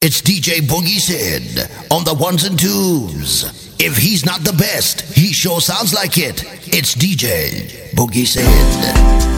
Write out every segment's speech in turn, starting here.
It's DJ Boogie Sid on the ones and twos. If he's not the best, he sure sounds like it. It's DJ Boogie Sid.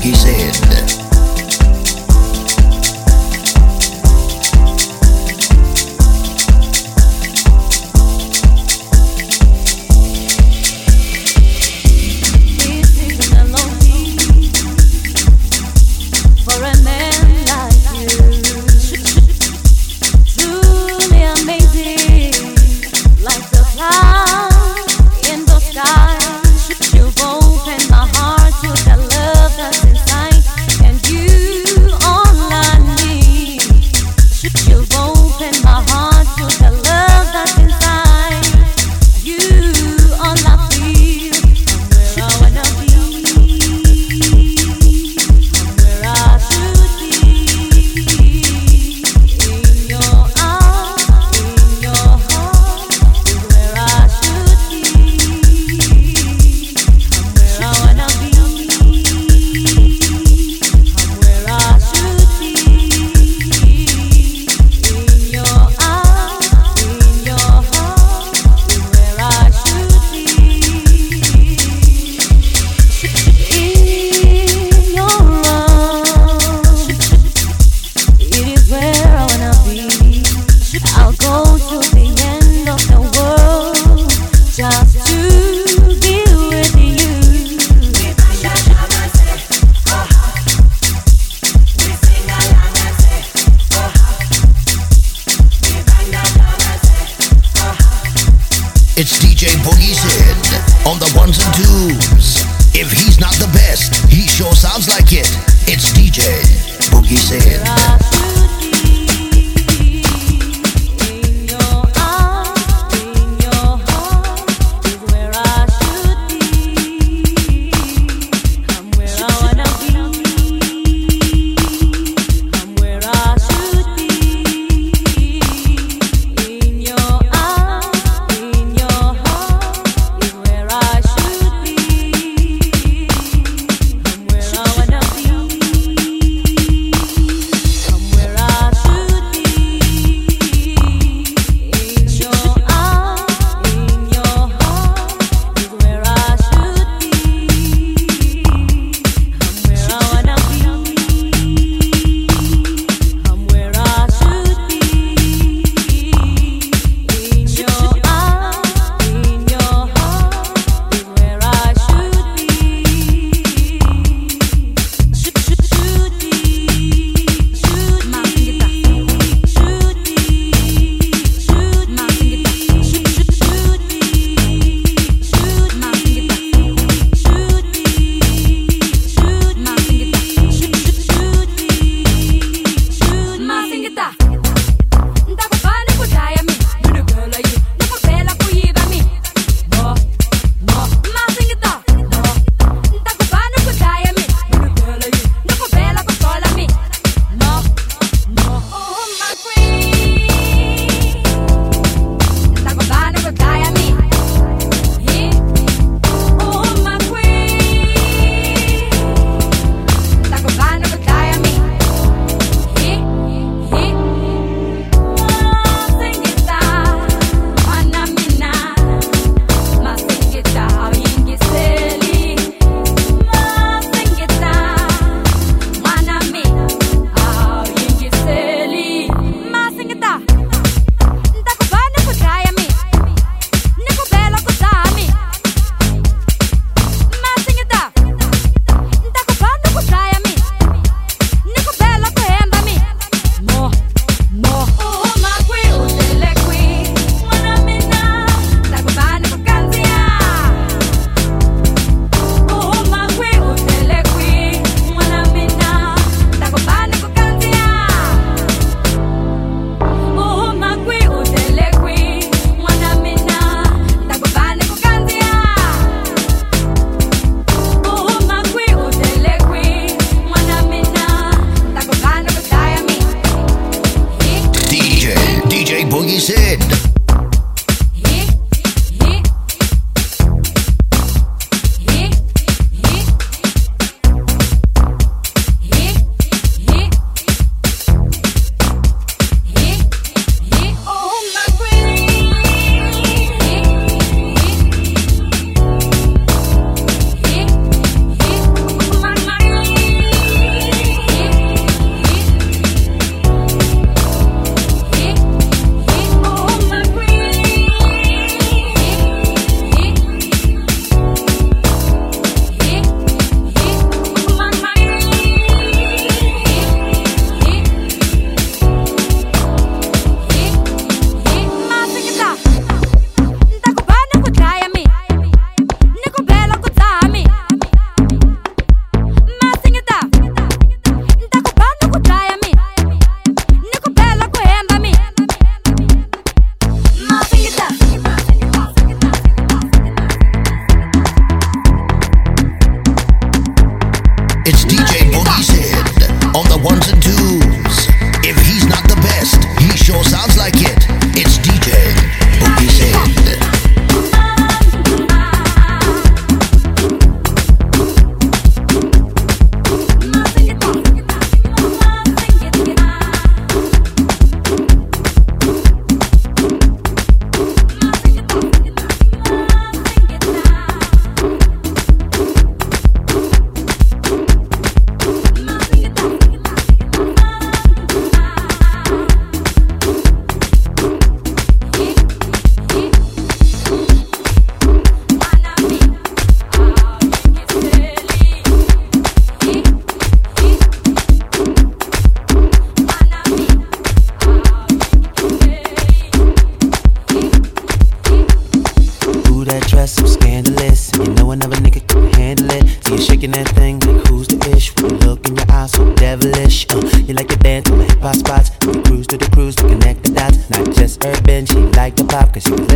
he said. Guise.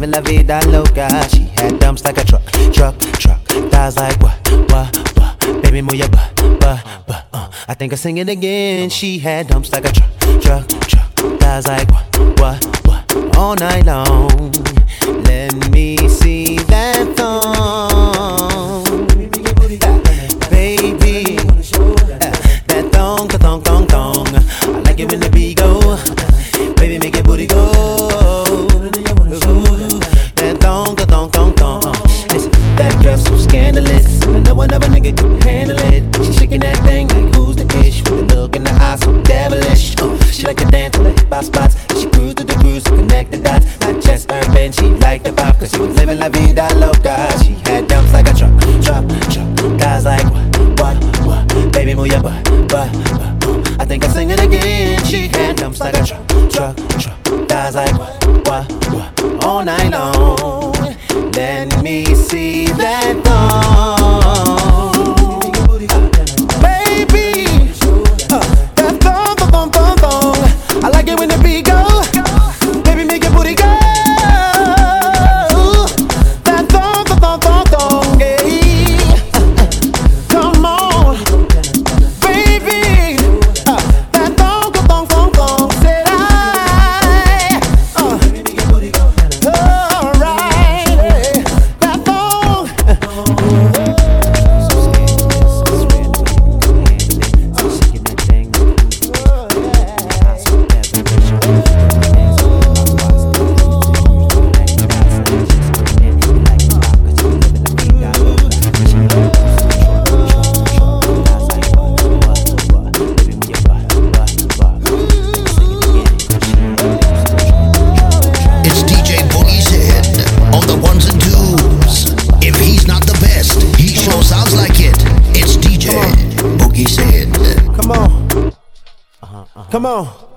living la vida loca. She had dumps like a truck, truck, truck. Thighs like what, what, what? Baby, move your butt, butt, butt. Uh. I think I sing it again. She had dumps like a truck, truck, truck. Thighs like what, what, what? All night long. Let me see that thong, baby. living la vida loca. She had dumps like a truck, truck, truck. Guys like what, what, what? Baby, move your butt, butt, butt. I think I sing it again. She had dumps like a truck, truck, truck. Guys like what, what, what? All night long. Let me see that thong. Come on.